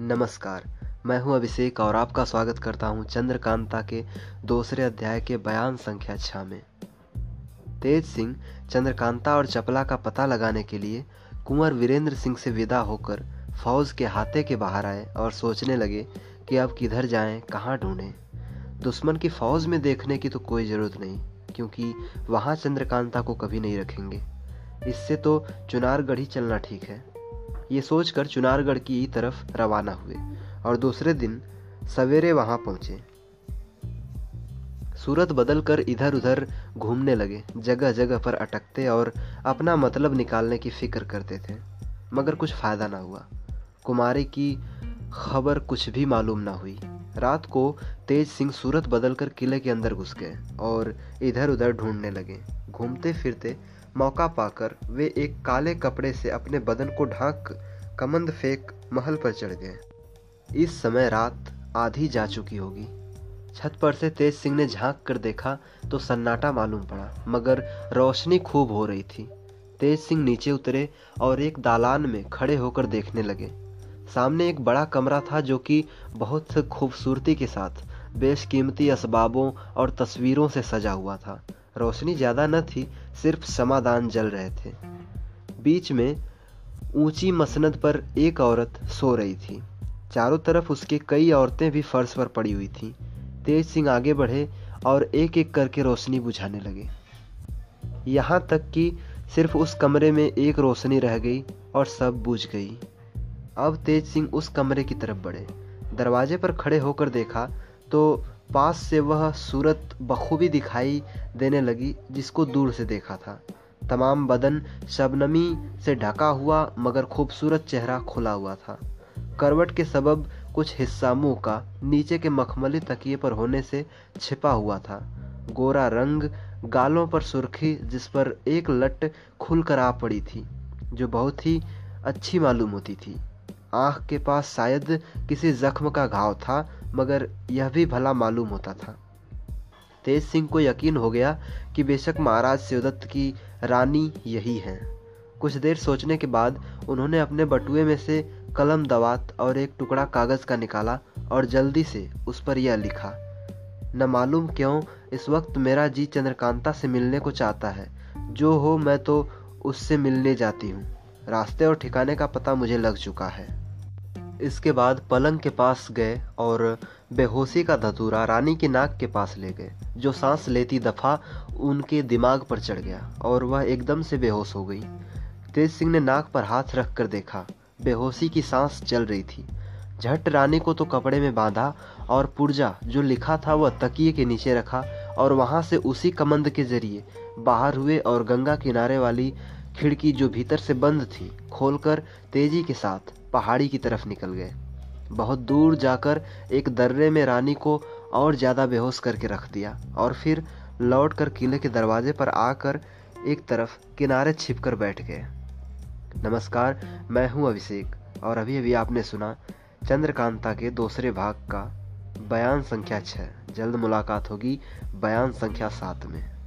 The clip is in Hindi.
नमस्कार। मैं हूँ अभिषेक और आपका स्वागत करता हूँ चंद्रकांता के दूसरे अध्याय के बयान संख्या छः में। तेज सिंह, चंद्रकांता और चपला का पता लगाने के लिए कुंवर वीरेंद्र सिंह से विदा होकर फौज के हाथे के बाहर आए और सोचने लगे कि अब किधर जाएँ, कहाँ ढूंढें। दुश्मन की फौज में देखने की तो कोई ज़रूरत नहीं, क्योंकि वहाँ चंद्रकांता को कभी नहीं रखेंगे। इससे तो चुनारगढ़ ही चलना ठीक है। ये सोचकर चुनारगढ़ की तरफ़ रवाना हुए और दूसरे दिन सवेरे वहाँ पहुँचे। सूरत बदलकर इधर उधर घूमने लगे जगह जगह पर अटकते और अपना मतलब निकालने की फ़िक्र करते थे, मगर कुछ फ़ायदा ना हुआ। कुमारी की खबर कुछ भी मालूम ना हुई। रात को तेज सिंह सूरत बदलकर किले के अंदर घुस गए और इधर उधर ढूँढने लगे। घूमते फिरते मौका पाकर वे एक काले कपड़े से अपने बदन को ढांक कमंद फेंक महल पर चढ़ गए। इस समय रात आधी जा चुकी होगी। छत पर से तेज सिंह ने झाँक कर देखा तो सन्नाटा मालूम पड़ा, मगर रोशनी खूब हो रही थी। तेज सिंह नीचे उतरे और एक दालान में खड़े होकर देखने लगे। सामने एक बड़ा कमरा था जो कि बहुत खूबसूरती के साथ बेशकीमती असबाबों और तस्वीरों से सजा हुआ था। रोशनी ज़्यादा न थी, सिर्फ़ समाधान जल रहे थे। बीच में ऊँची मसनद पर एक औरत सो रही थी। चारों तरफ़ उसके कई औरतें भी फर्श पर पड़ी हुई थीं। तेज सिंह आगे बढ़े और एक एक करके रोशनी बुझाने लगे। यहाँ तक कि सिर्फ़ उस कमरे में एक रोशनी रह गई और सब बुझ गई। अब तेज सिंह उस कमरे की तरफ़ बढ़े। दरवाजे पर खड़े होकर देखा तो पास से वह सूरत बखूबी दिखाई देने लगी, जिसको दूर से देखा था। तमाम बदन शबनमी से ढका हुआ, मगर खूबसूरत चेहरा खुला हुआ था। करवट के सबब कुछ हिस्सा मुँह का, नीचे के मखमली तकिए पर होने से छिपा हुआ था। गोरा रंग गालों पर सुर्खी, जिस पर एक लट खुलकर आ पड़ी थी, जो बहुत ही अच्छी मालूम होती थी। आँख के पास शायद किसी जख्म का घाव था, मगर यह भी भला मालूम होता था। तेज सिंह को यकीन हो गया कि बेशक महाराज शिवदत्त की रानी यही है। कुछ देर सोचने के बाद उन्होंने अपने बटुए में से कलम दवात और एक टुकड़ा कागज़ का निकाला और जल्दी से उस पर यह लिखा, न मालूम क्यों इस वक्त मेरा जी चंद्रकांता से मिलने को चाहता है। जो हो मैं तो उससे मिलने जाती हूँ। रास्ते और ठिकाने का पता मुझे लग चुका है। इसके बाद पलंग के पास गए और बेहोशी का धतूरा रानी की नाक के पास ले गए, जो सांस लेती दफ़ा उनके दिमाग पर चढ़ गया और वह एकदम से बेहोश हो गई। तेज सिंह ने नाक पर हाथ रख कर देखा, बेहोशी की सांस चल रही थी। झट रानी को तो कपड़े में बांधा और पुर्जा, जो लिखा था वह तकिए के नीचे रखा और वहाँ से उसी कमंद के ज़रिए बाहर हुए और गंगा किनारे वाली खिड़की जो भीतर से बंद थी, खोलकर तेज़ी के साथ पहाड़ी की तरफ़ निकल गए। बहुत दूर जाकर एक दर्रे में रानी को और ज़्यादा बेहोश करके रख दिया और फिर लौटकर किले के दरवाजे पर आकर एक तरफ़ किनारे छिपकर बैठ गए। नमस्कार, मैं हूँ अभिषेक और अभी अभी आपने सुना चंद्रकांता के दूसरे भाग का बयान संख्या छः जल्द मुलाकात होगी बयान संख्या सात में।